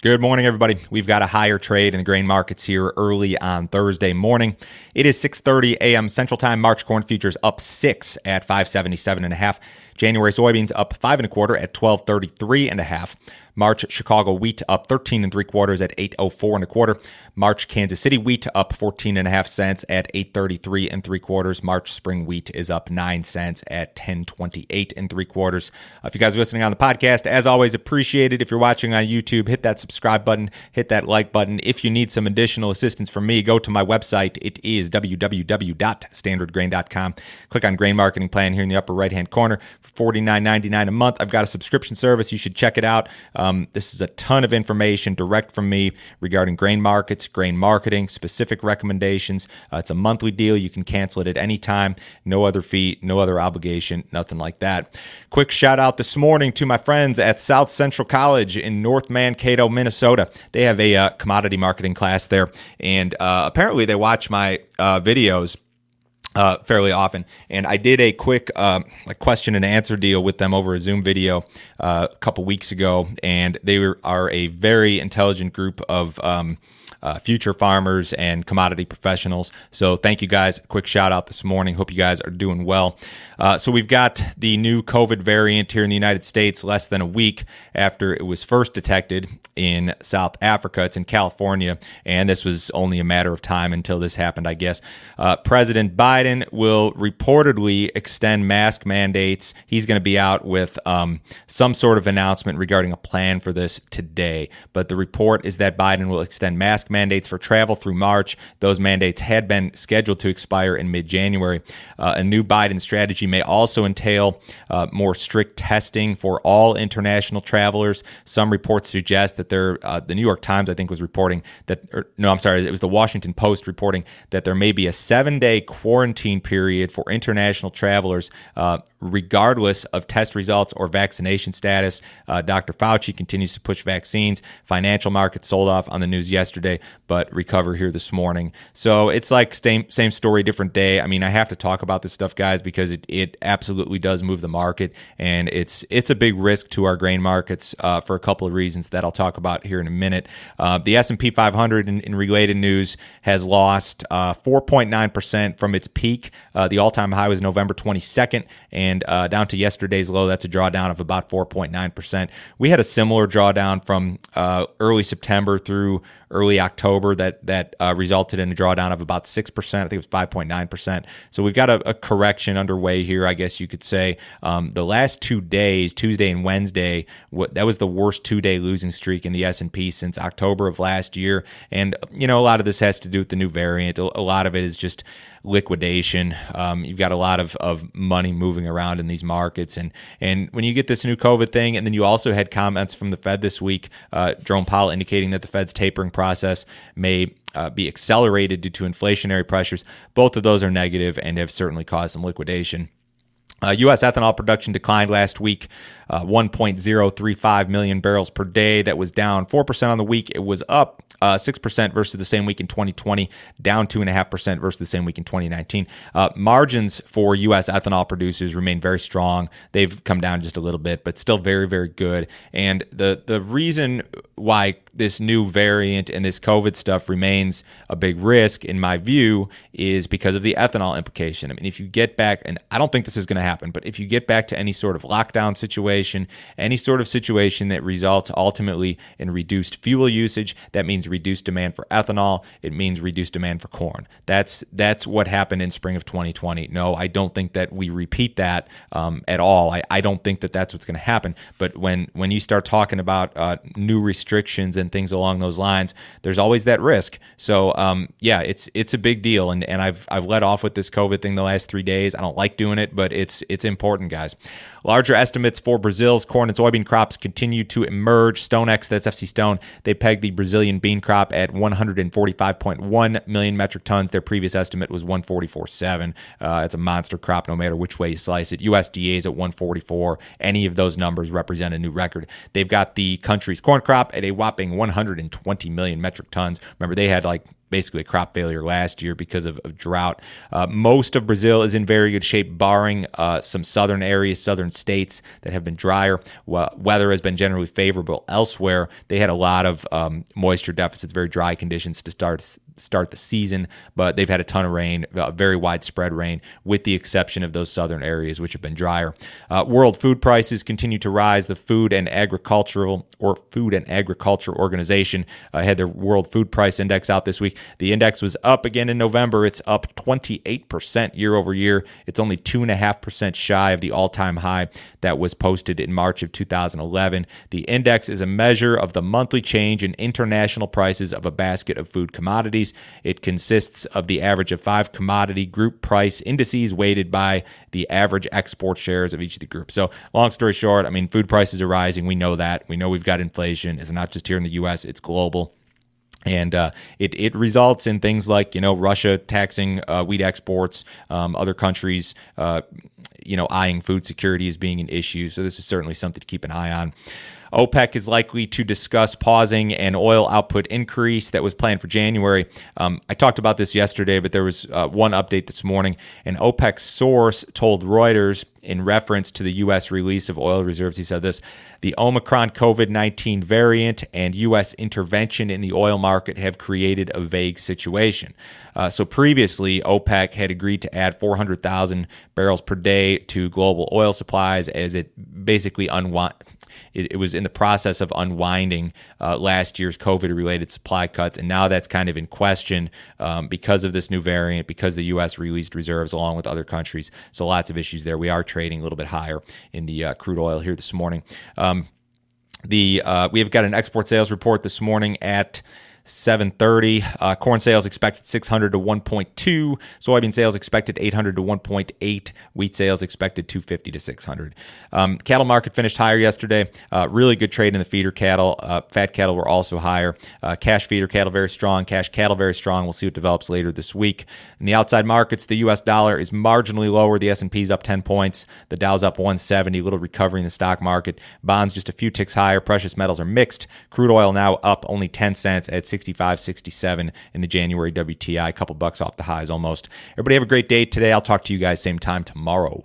Good morning, everybody. We've got a higher trade in the grain markets here early on Thursday morning. It is 6:30 a.m. Central Time. March corn futures up six at 577 and a half. January soybeans up five and a quarter at 1233 and a half. March Chicago wheat up 13 and three quarters at 804 and a quarter. March Kansas City wheat up 14 and a half cents at 833 and three quarters. March spring wheat is up nine cents at 1028 and three quarters. Uh, if you guys are listening on the podcast, as always, appreciate it. If you're watching on YouTube, hit that subscribe button, hit that like button. If you need some additional assistance from me, go to my website. It is www.standardgrain.com. Click on Grain Marketing Plan here in the upper right hand corner $49.99 a month. I've got a subscription service. You should check it out. Um, this is a ton of information direct from me regarding grain markets, grain marketing, specific recommendations. Uh, it's a monthly deal. You can cancel it at any time. No other fee, no other obligation, nothing like that. Quick shout out this morning to my friends at South Central College in North Mankato, Minnesota. They have a uh, commodity marketing class there, and uh, apparently they watch my uh, videos uh, fairly often. And I did a quick uh, like question and answer deal with them over a Zoom video uh, a couple weeks ago, and they were, are a very intelligent group of. Um, uh, future farmers and commodity professionals. So, thank you guys. Quick shout out this morning. Hope you guys are doing well. Uh, so, we've got the new COVID variant here in the United States less than a week after it was first detected in South Africa. It's in California, and this was only a matter of time until this happened, I guess. Uh, President Biden will reportedly extend mask mandates. He's going to be out with um, some sort of announcement regarding a plan for this today. But the report is that Biden will extend mask mandates for travel through March. Those mandates had been scheduled to expire in mid January. Uh, a new Biden strategy may also entail uh, more strict testing for all international travelers. Some reports suggest that there, uh, the New York Times, I think, was reporting that, or, no, I'm sorry, it was the Washington Post reporting that there may be a seven day quarantine period for international travelers uh, regardless of test results or vaccination status. Uh, Dr. Fauci continues to push vaccines. Financial markets sold off on the news yesterday, but recover here this morning. So it's like same same story, different day. I mean, I have to talk about this stuff, guys, because it, it absolutely does move the market, and it's it's a big risk to our grain markets uh, for a couple of reasons that I'll talk about here in a minute. Uh, the S&P 500 in, in, related news has lost 4.9 uh, percent from its peak. Uh, the all-time high was November 22nd, and and uh, down to yesterday's low. That's a drawdown of about 4.9%. We had a similar drawdown from early September through early October that that uh, resulted in a drawdown of about six percent. I think it was five point nine percent. So we've got a, a, correction underway here. I guess you could say um, the last two days, Tuesday and Wednesday, what, that was the worst two day losing streak in the S and P since October of last year. And you know a lot of this has to do with the new variant. A, a lot of it is just liquidation. Um, you've got a lot of, of money moving around in these markets, and and when you get this new COVID thing, and then you also had comments from the Fed this week, uh, Jerome Powell indicating that the Fed's tapering process may uh, be accelerated due to inflationary pressures. Both of those are negative and have certainly caused some liquidation. Uh, U.S. ethanol production declined last week, uh, 1.035 million barrels per day. That was down 4% on the week. It was up uh, 6% versus the same week in 2020, down 2.5% versus the same week in 2019. Uh, margins for U.S. ethanol producers remain very strong. They've come down just a little bit, but still very, very good. And the, the reason why this new variant and this COVID stuff remains a big risk, in my view, is because of the ethanol implication. I mean, if you get back, and I don't think this is going to happen, but if you get back to any sort of lockdown situation, any sort of situation that results ultimately in reduced fuel usage, that means reduced demand for ethanol. It means reduced demand for corn. That's that's what happened in spring of 2020. No, I don't think that we repeat that um, at all. I, I don't think that that's what's going to happen. But when when you start talking about uh, new restrictions and things along those lines, there's always that risk. So um, yeah, it's it's a big deal. And and I've I've let off with this COVID thing the last three days. I don't like doing it, but it's it's important, guys. Larger estimates for Brazil's corn and soybean crops continue to emerge. StoneX, that's FC Stone, they pegged the Brazilian bean crop at 145.1 million metric tons. Their previous estimate was 144.7. Uh, it's a monster crop no matter which way you slice it. USDA is at 144. Any of those numbers represent a new record. They've got the country's corn crop at a whopping 120 million metric tons. Remember, they had like basically a crop failure last year because of, of drought. Uh, most of Brazil is in very good shape, barring uh, some southern areas, southern states that have been drier. Well, weather has been generally favorable elsewhere. They had a lot of um, moisture deficits, very dry conditions to start start the season, but they've had a ton of rain, uh, very widespread rain, with the exception of those southern areas which have been drier. Uh, world food prices continue to rise. The Food and Agricultural or Food and Agriculture Organization uh, had their World Food Price Index out this week. The index was up again in November. It's up 28% year over year. It's only 2.5% shy of the all time high that was posted in March of 2011. The index is a measure of the monthly change in international prices of a basket of food commodities. It consists of the average of five commodity group price indices weighted by the average export shares of each of the groups. So, long story short, I mean, food prices are rising. We know that. We know we've got inflation. It's not just here in the US, it's global and uh, it it results in things like you know Russia taxing uh, wheat exports, um, other countries, uh, you know, eyeing food security as being an issue. So this is certainly something to keep an eye on. OPEC is likely to discuss pausing an oil output increase that was planned for January. Um, I talked about this yesterday, but there was uh, one update this morning. An OPEC source told Reuters in reference to the U.S. release of oil reserves. He said this The Omicron COVID 19 variant and U.S. intervention in the oil market have created a vague situation. Uh, so previously, OPEC had agreed to add 400,000 barrels per day to global oil supplies as it basically unwound. It, it was in the process of unwinding uh, last year's COVID related supply cuts. And now that's kind of in question um, because of this new variant, because the U.S. released reserves along with other countries. So lots of issues there. We are trading a little bit higher in the uh, crude oil here this morning. Um, the uh, we have got an export sales report this morning at 730. Uh, corn sales expected 600 to 1.2. Soybean sales expected 800 to 1.8. Wheat sales expected 250 to 600. Um, cattle market finished higher yesterday. Uh, really good trade in the feeder cattle. Uh, fat cattle were also higher. Uh, cash feeder cattle very strong. Cash cattle very strong. We'll see what develops later this week. In the outside markets, the U.S. dollar is marginally lower. The S&P is up 10 points. The Dow's up 170. A little recovery in the stock market. Bonds just a few ticks higher. Precious metals are mixed. Crude oil now up only 10 cents at 65, 67 in the January WTI, a couple bucks off the highs almost. Everybody have a great day today. I'll talk to you guys same time tomorrow.